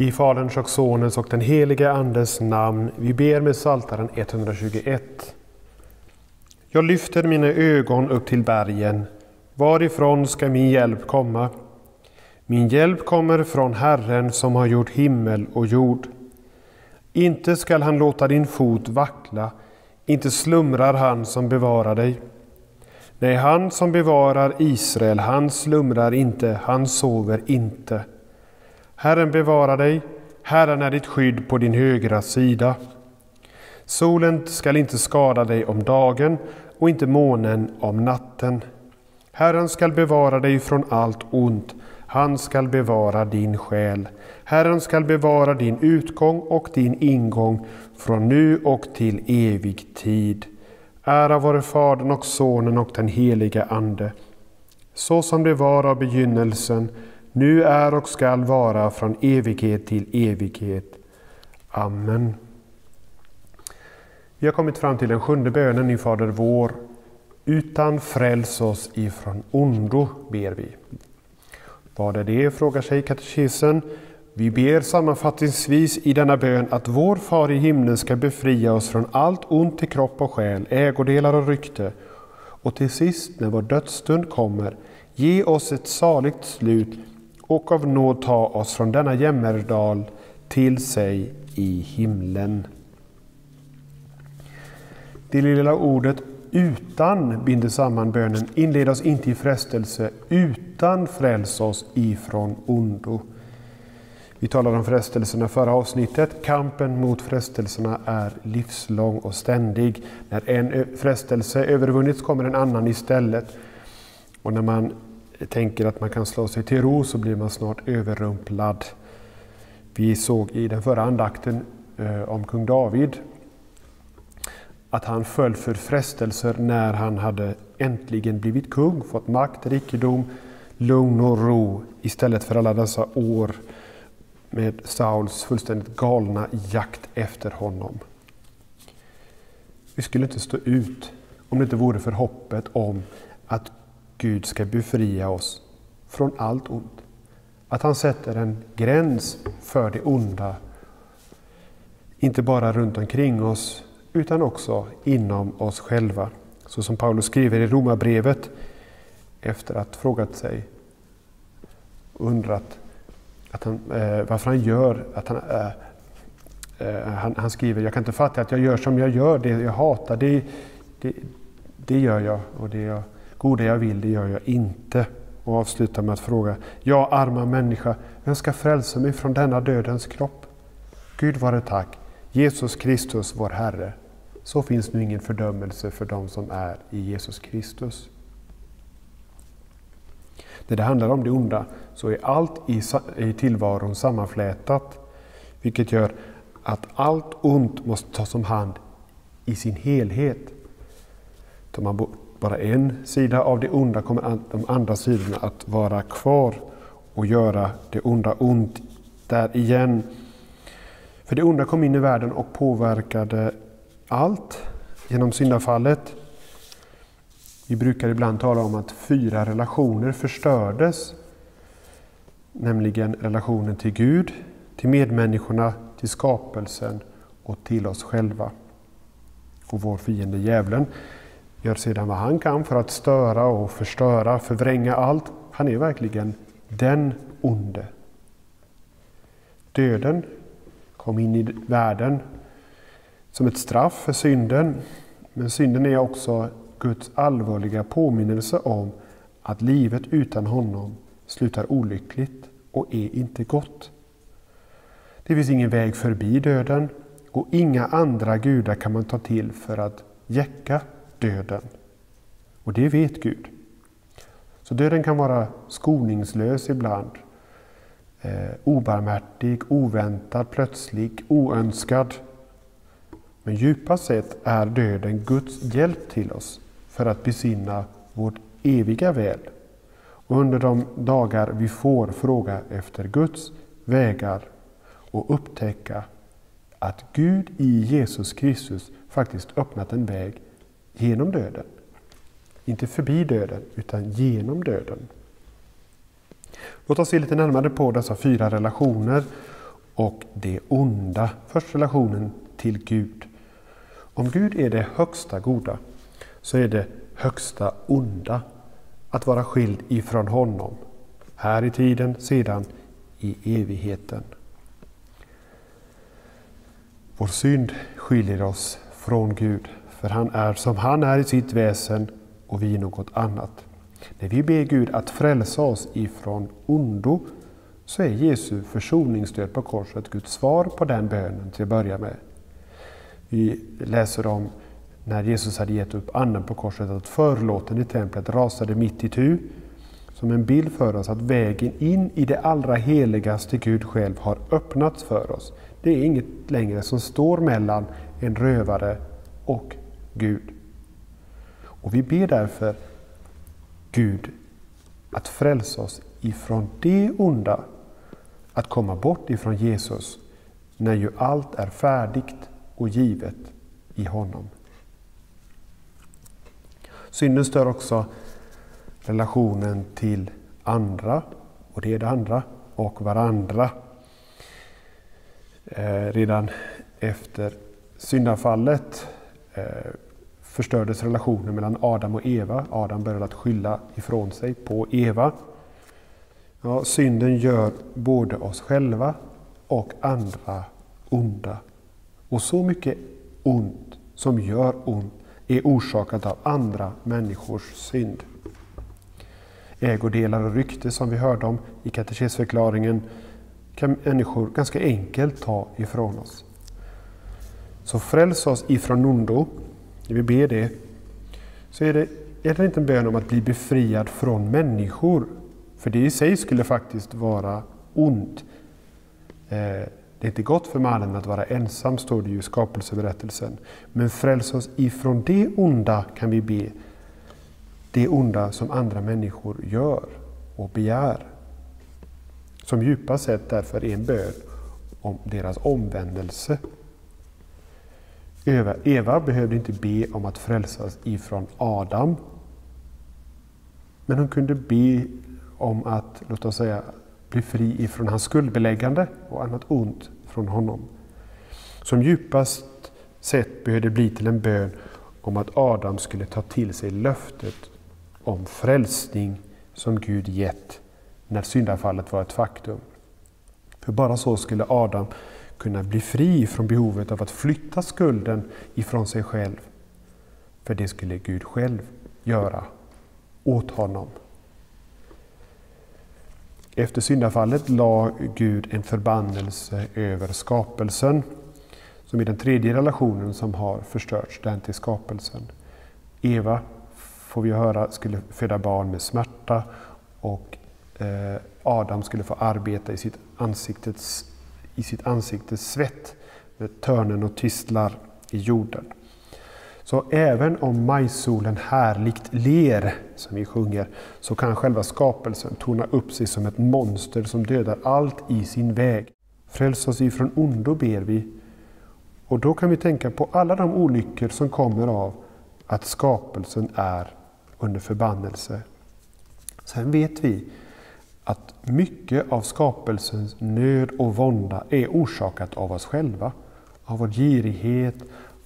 I Faderns och Sonens och den helige Andes namn. Vi ber med Psaltaren 121. Jag lyfter mina ögon upp till bergen. Varifrån ska min hjälp komma? Min hjälp kommer från Herren som har gjort himmel och jord. Inte skall han låta din fot vackla, inte slumrar han som bevarar dig. Nej, han som bevarar Israel, han slumrar inte, han sover inte. Herren bevara dig, Herren är ditt skydd på din högra sida. Solen skall inte skada dig om dagen och inte månen om natten. Herren skall bevara dig från allt ont, han skall bevara din själ. Herren skall bevara din utgång och din ingång från nu och till evig tid. Ära vare Fadern och Sonen och den helige Ande, så som det var av begynnelsen, nu är och skall vara från evighet till evighet. Amen. Vi har kommit fram till den sjunde bönen i Fader vår. Utan fräls oss ifrån ondo, ber vi. Vad är det, frågar sig katekesen. Vi ber sammanfattningsvis i denna bön att vår Far i himlen ska befria oss från allt ont i kropp och själ, ägodelar och rykte. Och till sist, när vår dödsstund kommer, ge oss ett saligt slut och av nåd ta oss från denna jämmerdal till sig i himlen. Det lilla ordet utan binder samman bönen. Inled oss inte i frestelse, utan fräls oss ifrån ondo. Vi talade om frestelserna förra avsnittet. Kampen mot frestelserna är livslång och ständig. När en frestelse övervunnits kommer en annan istället. Och när man tänker att man kan slå sig till ro så blir man snart överrumplad. Vi såg i den förra andakten eh, om kung David att han föll för frestelser när han hade äntligen blivit kung, fått makt, rikedom, lugn och ro istället för alla dessa år med Sauls fullständigt galna jakt efter honom. Vi skulle inte stå ut om det inte vore för hoppet om att Gud ska befria oss från allt ont. Att han sätter en gräns för det onda, inte bara runt omkring oss utan också inom oss själva. Så som Paulus skriver i Romarbrevet efter att frågat sig undrat att han, eh, varför han gör att han, eh, eh, han, han, skriver jag kan inte fatta att jag gör som jag gör, det jag hatar det, det, det gör jag och det jag, goda jag vill det gör jag inte. Och avslutar med att fråga, jag arma människa, vem ska frälsa mig från denna dödens kropp? Gud vare tack, Jesus Kristus vår Herre. Så finns nu ingen fördömelse för dem som är i Jesus Kristus. När det handlar om det onda så är allt i tillvaron sammanflätat, vilket gör att allt ont måste tas om hand i sin helhet. Tar man bara en sida av det onda kommer de andra sidorna att vara kvar och göra det onda ont där igen. För det onda kom in i världen och påverkade allt genom syndafallet. Vi brukar ibland tala om att fyra relationer förstördes. Nämligen relationen till Gud, till medmänniskorna, till skapelsen och till oss själva. Och vår fiende djävulen gör sedan vad han kan för att störa och förstöra, förvränga allt. Han är verkligen den onde. Döden kom in i världen som ett straff för synden. Men synden är också Guds allvarliga påminnelse om att livet utan honom slutar olyckligt och är inte gott. Det finns ingen väg förbi döden och inga andra gudar kan man ta till för att jäcka döden. Och det vet Gud. Så döden kan vara skoningslös ibland. Eh, obarmhärtig, oväntad, plötslig, oönskad. Men djupast sett är döden Guds hjälp till oss för att besinna vårt eviga väl. Och under de dagar vi får fråga efter Guds vägar och upptäcka att Gud i Jesus Kristus faktiskt öppnat en väg genom döden. Inte förbi döden, utan genom döden. Låt oss se lite närmare på dessa fyra relationer och det onda. Först relationen till Gud. Om Gud är det högsta goda så är det högsta onda att vara skild ifrån honom. Här i tiden, sedan i evigheten. Vår synd skiljer oss från Gud, för han är som han är i sitt väsen och vi något annat. När vi ber Gud att frälsa oss ifrån ondo så är Jesu försoningsdöd på korset Guds svar på den bönen till att börja med. Vi läser om när Jesus hade gett upp anden på korset att förlåten i templet rasade mitt i tu som en bild för oss att vägen in i det allra heligaste Gud själv har öppnats för oss. Det är inget längre som står mellan en rövare och Gud. Och vi ber därför Gud att frälsa oss ifrån det onda, att komma bort ifrån Jesus, när ju allt är färdigt och givet i honom. Synden stör också relationen till andra, och det är det andra, och varandra. Eh, redan efter syndafallet eh, förstördes relationen mellan Adam och Eva. Adam började att skylla ifrån sig på Eva. Ja, synden gör både oss själva och andra onda. Och så mycket ont som gör ont är orsakat av andra människors synd. Ägodelar och rykte som vi hörde om i katekesförklaringen kan människor ganska enkelt ta ifrån oss. Så fräls oss ifrån ondo, när vi ber det, så är det, är det inte en bön om att bli befriad från människor. För det i sig skulle faktiskt vara ont. Eh, det är inte gott för mannen att vara ensam, står det ju i skapelseberättelsen. Men fräls oss ifrån det onda kan vi be. Det onda som andra människor gör och begär. Som djupast sett därför är en bön om deras omvändelse. Eva, Eva behövde inte be om att frälsas ifrån Adam. Men hon kunde be om att, låt oss säga, bli fri ifrån hans skuldbeläggande och annat ont från honom. Som djupast sett behövde bli till en bön om att Adam skulle ta till sig löftet om frälsning som Gud gett när syndafallet var ett faktum. För bara så skulle Adam kunna bli fri från behovet av att flytta skulden ifrån sig själv. För det skulle Gud själv göra åt honom. Efter syndafallet la Gud en förbannelse över skapelsen, som är den tredje relationen som har förstörts, den till skapelsen. Eva, får vi höra, skulle föda barn med smärta och eh, Adam skulle få arbeta i sitt ansiktets, i sitt ansiktes svett med törnen och tistlar i jorden. Så även om majsolen härligt ler, som vi sjunger, så kan själva skapelsen torna upp sig som ett monster som dödar allt i sin väg. Fräls oss ifrån ondo, ber vi. Och då kan vi tänka på alla de olyckor som kommer av att skapelsen är under förbannelse. Sen vet vi att mycket av skapelsens nöd och vånda är orsakat av oss själva. Av vår girighet,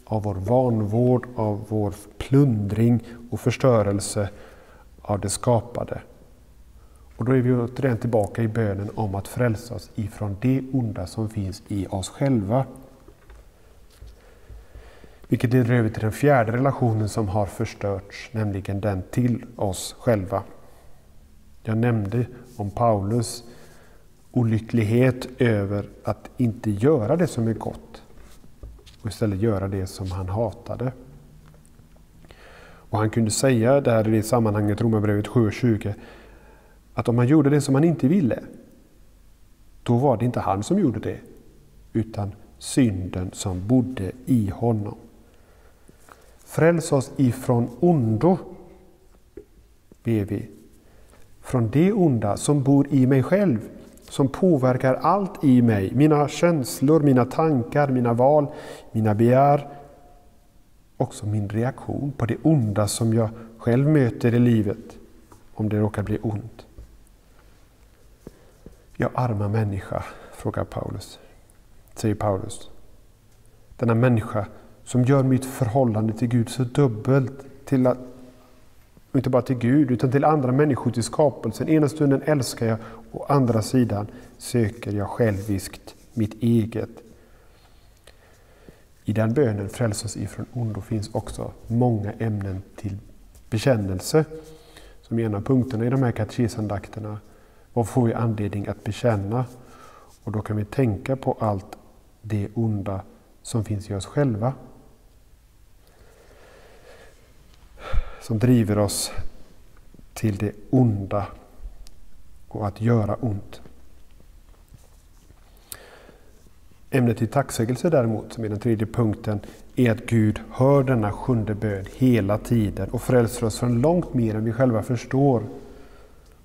av vår vanvård, av vår plundring och förstörelse av det skapade. Och då är vi återigen tillbaka i bönen om att frälsa oss ifrån det onda som finns i oss själva. Vilket leder över till den fjärde relationen som har förstörts, nämligen den till oss själva. Jag nämnde om Paulus olycklighet över att inte göra det som är gott och istället göra det som han hatade. Och Han kunde säga där i det sammanhanget, Romarbrevet 7.20, att om han gjorde det som han inte ville, då var det inte han som gjorde det, utan synden som bodde i honom. Fräls oss ifrån ondo, ber vi. Från det onda som bor i mig själv, som påverkar allt i mig. Mina känslor, mina tankar, mina val, mina begär. Också min reaktion på det onda som jag själv möter i livet, om det råkar bli ont. Jag arma människa, frågar Paulus. säger Paulus. Denna människa som gör mitt förhållande till Gud så dubbelt. Till att, inte bara till Gud, utan till andra människor, till skapelsen. Ena stunden älskar jag och andra sidan söker jag själviskt mitt eget. I den bönen, fräls oss ifrån ondo, finns också många ämnen till bekännelse. Som en av punkterna i de här katekesandakterna. Vad får vi anledning att bekänna? Och då kan vi tänka på allt det onda som finns i oss själva. Som driver oss till det onda och att göra ont. Ämnet i tacksägelse däremot, som är den tredje punkten, är att Gud hör denna sjunde bön hela tiden och frälser oss från långt mer än vi själva förstår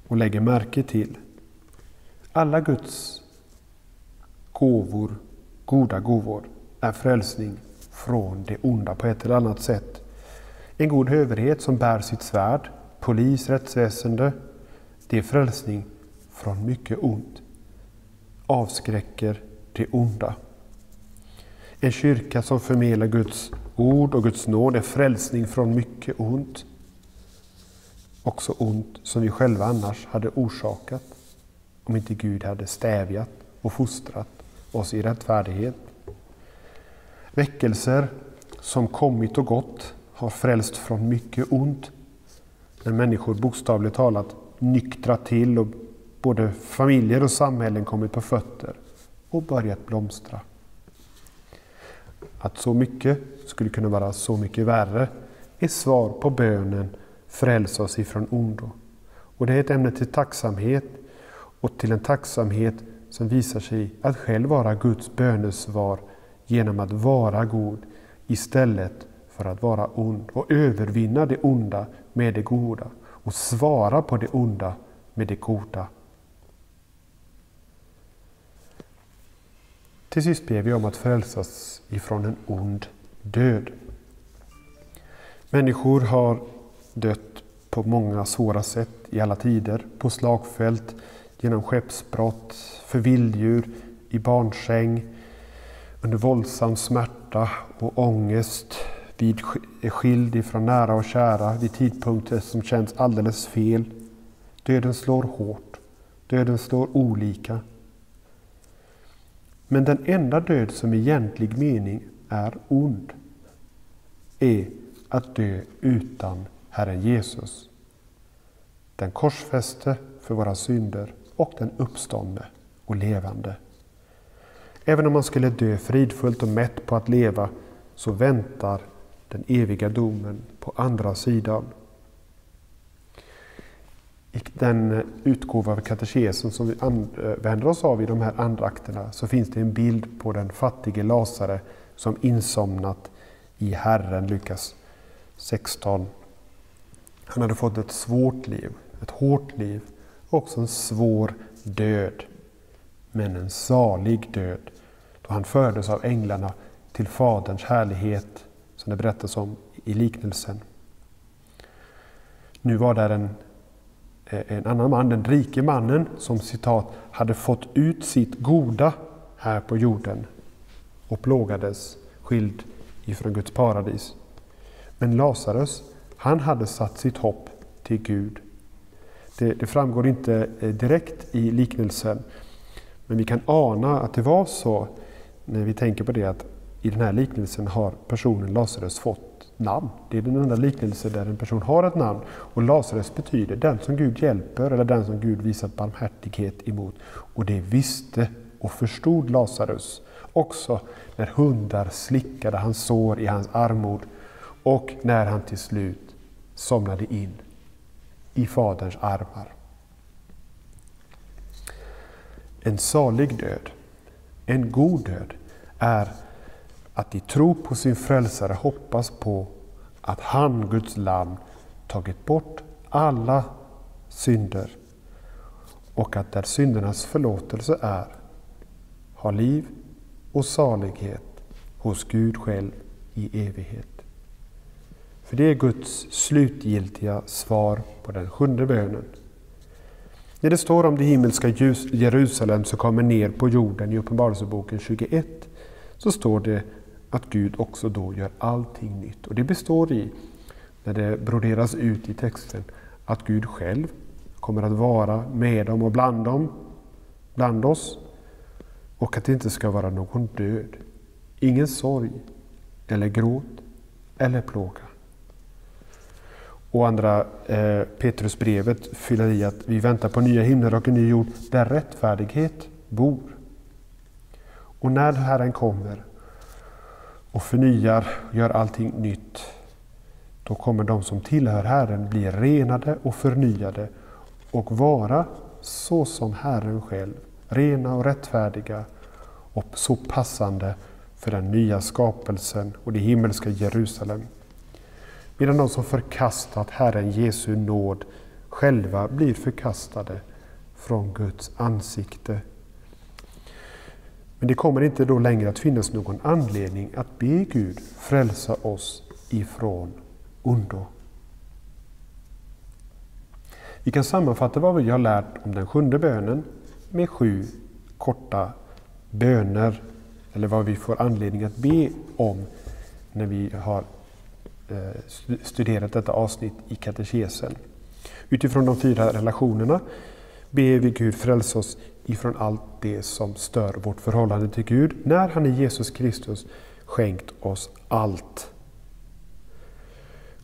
och lägger märke till. Alla Guds gåvor, goda gåvor, är frälsning från det onda på ett eller annat sätt. En god överhet som bär sitt svärd, polis, rättsväsende, det är frälsning från mycket ont. Avskräcker det onda. En kyrka som förmedlar Guds ord och Guds nåd är frälsning från mycket ont. Också ont som vi själva annars hade orsakat om inte Gud hade stävjat och fostrat oss i rättfärdighet. Väckelser som kommit och gått har frälst från mycket ont. När människor bokstavligt talat nyktrat till och både familjer och samhällen kommit på fötter och börjat blomstra. Att så mycket skulle kunna vara så mycket värre är svar på bönen Fräls oss ifrån ondo. Och det är ett ämne till tacksamhet och till en tacksamhet som visar sig att själv vara Guds bönesvar genom att vara god istället för att vara ond och övervinna det onda med det goda och svara på det onda med det goda. Till sist ber vi om att frälsas ifrån en ond död. Människor har dött på många svåra sätt i alla tider. På slagfält, genom skeppsbrott, för vilddjur, i barnsäng, under våldsam smärta och ångest, vid skild ifrån nära och kära, vid tidpunkter som känns alldeles fel. Döden slår hårt. Döden slår olika. Men den enda död som i egentlig mening är ond är att dö utan Herren Jesus. Den korsfäste för våra synder och den uppståndne och levande. Även om man skulle dö fridfullt och mätt på att leva så väntar den eviga domen på andra sidan. I den utgåva av katekesen som vi använder eh, oss av i de här andrakterna så finns det en bild på den fattige Lasare som insomnat i Herren, Lukas 16. Han hade fått ett svårt liv, ett hårt liv och också en svår död. Men en salig död då han fördes av änglarna till Faderns härlighet som det berättas om i liknelsen. Nu var där en, eh, en annan man, den rike mannen, som citat hade fått ut sitt goda här på jorden och plågades skild ifrån Guds paradis. Men Lazarus, han hade satt sitt hopp till Gud. Det, det framgår inte eh, direkt i liknelsen, men vi kan ana att det var så när vi tänker på det att i den här liknelsen har personen Lazarus fått namn. Det är den enda liknelsen där en person har ett namn. Och Lazarus betyder den som Gud hjälper eller den som Gud visat barmhärtighet emot. Och det visste och förstod Lazarus också när hundar slickade hans sår i hans armod och när han till slut somnade in i Faderns armar. En salig död, en god död, är att i tro på sin frälsare hoppas på att han, Guds lamm, tagit bort alla synder och att där syndernas förlåtelse är, har liv och salighet hos Gud själv i evighet. För det är Guds slutgiltiga svar på den sjunde bönen. När det står om det himmelska Jerusalem som kommer ner på jorden i Uppenbarelseboken 21 så står det att Gud också då gör allting nytt. Och det består i, när det broderas ut i texten, att Gud själv kommer att vara med dem och bland dem, bland oss. Och att det inte ska vara någon död, ingen sorg eller gråt eller plåga. Och andra eh, Petrusbrevet fyller i att vi väntar på nya himlar och en ny jord där rättfärdighet bor. Och när Herren kommer och förnyar gör allting nytt, då kommer de som tillhör Herren bli renade och förnyade och vara så som Herren själv, rena och rättfärdiga och så passande för den nya skapelsen och det himmelska Jerusalem. Medan de som förkastat Herren Jesu nåd själva blir förkastade från Guds ansikte. Men det kommer inte då längre att finnas någon anledning att be Gud frälsa oss ifrån ondo. Vi kan sammanfatta vad vi har lärt om den sjunde bönen med sju korta böner, eller vad vi får anledning att be om när vi har eh, studerat detta avsnitt i katekesen. Utifrån de fyra relationerna ber vi Gud frälsa oss ifrån allt det som stör vårt förhållande till Gud, när han i Jesus Kristus skänkt oss allt.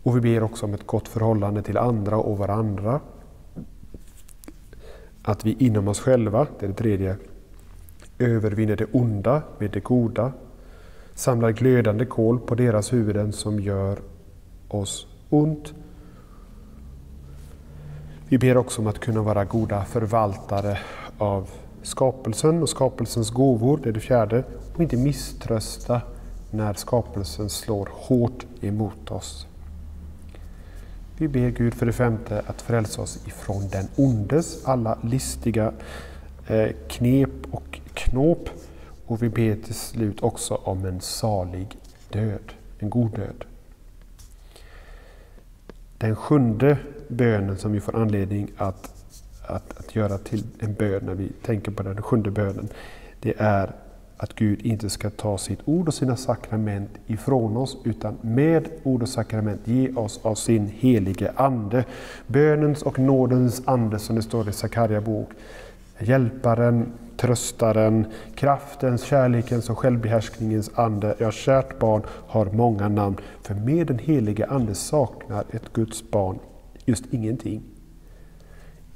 Och vi ber också om ett gott förhållande till andra och varandra. Att vi inom oss själva, det är det tredje, övervinner det onda med det goda, samlar glödande kol på deras huvuden som gör oss ont. Vi ber också om att kunna vara goda förvaltare av skapelsen och skapelsens gåvor, det är det fjärde. Och inte misströsta när skapelsen slår hårt emot oss. Vi ber Gud för det femte att frälsa oss ifrån den ondes alla listiga eh, knep och knåp. Och vi ber till slut också om en salig död, en god död. Den sjunde bönen som vi får anledning att, att, att göra till en bön när vi tänker på den sjunde bönen, det är att Gud inte ska ta sitt ord och sina sakrament ifrån oss, utan med ord och sakrament ge oss av sin helige Ande. Bönens och nådens ande, som det står i Sakarja bok. Hjälparen, tröstaren, kraftens, kärlekens och självbehärskningens ande. Ja, kärt barn har många namn, för med den helige Ande saknar ett Guds barn just ingenting.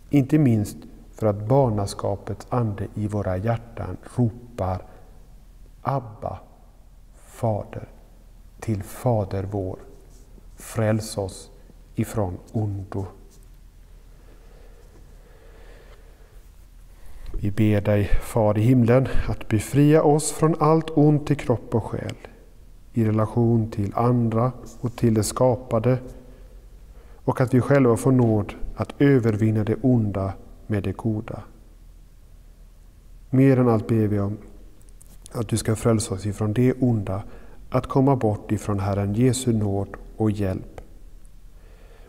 Inte minst för att barnaskapets ande i våra hjärtan ropar Abba, Fader, till Fader vår. Fräls oss ifrån ondo. Vi ber dig, Far i himlen, att befria oss från allt ont i kropp och själ, i relation till andra och till det skapade, och att vi själva får nåd att övervinna det onda med det goda. Mer än allt ber vi om att du ska frälsa oss ifrån det onda, att komma bort ifrån Herren Jesu nåd och hjälp.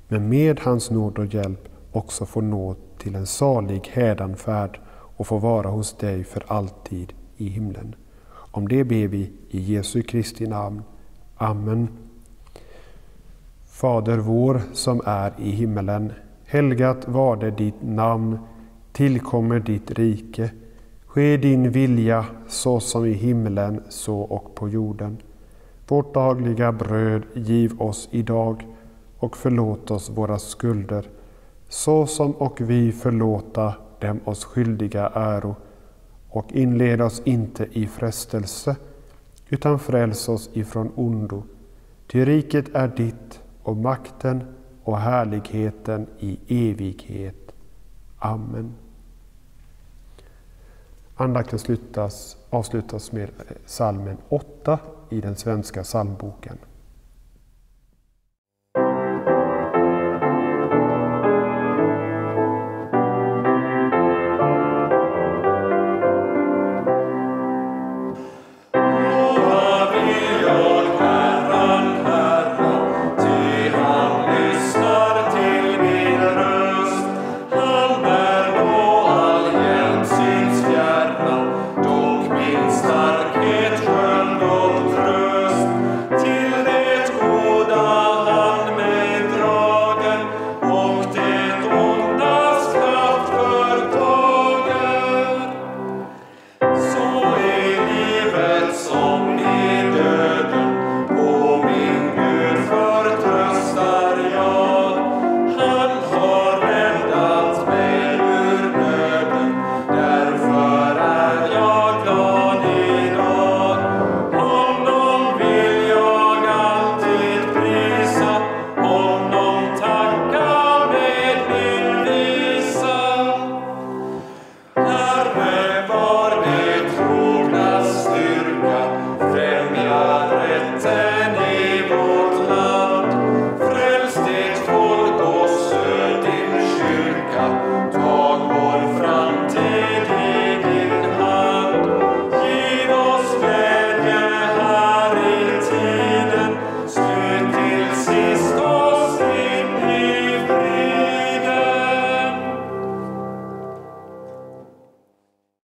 Men med hans nåd och hjälp också få nåd till en salig hädanfärd och få vara hos dig för alltid i himlen. Om det ber vi i Jesu Kristi namn. Amen. Fader vår som är i himmelen. Helgat varde ditt namn. Tillkommer ditt rike. Ske din vilja så som i himlen så och på jorden. Vårt dagliga bröd giv oss idag och förlåt oss våra skulder så som och vi förlåta dem oss skyldiga äro och inled oss inte i frestelse utan fräls oss ifrån ondo. Ty riket är ditt och makten och härligheten i evighet. Amen. Andakten slutas, avslutas med eh, salmen 8 i den svenska psalmboken.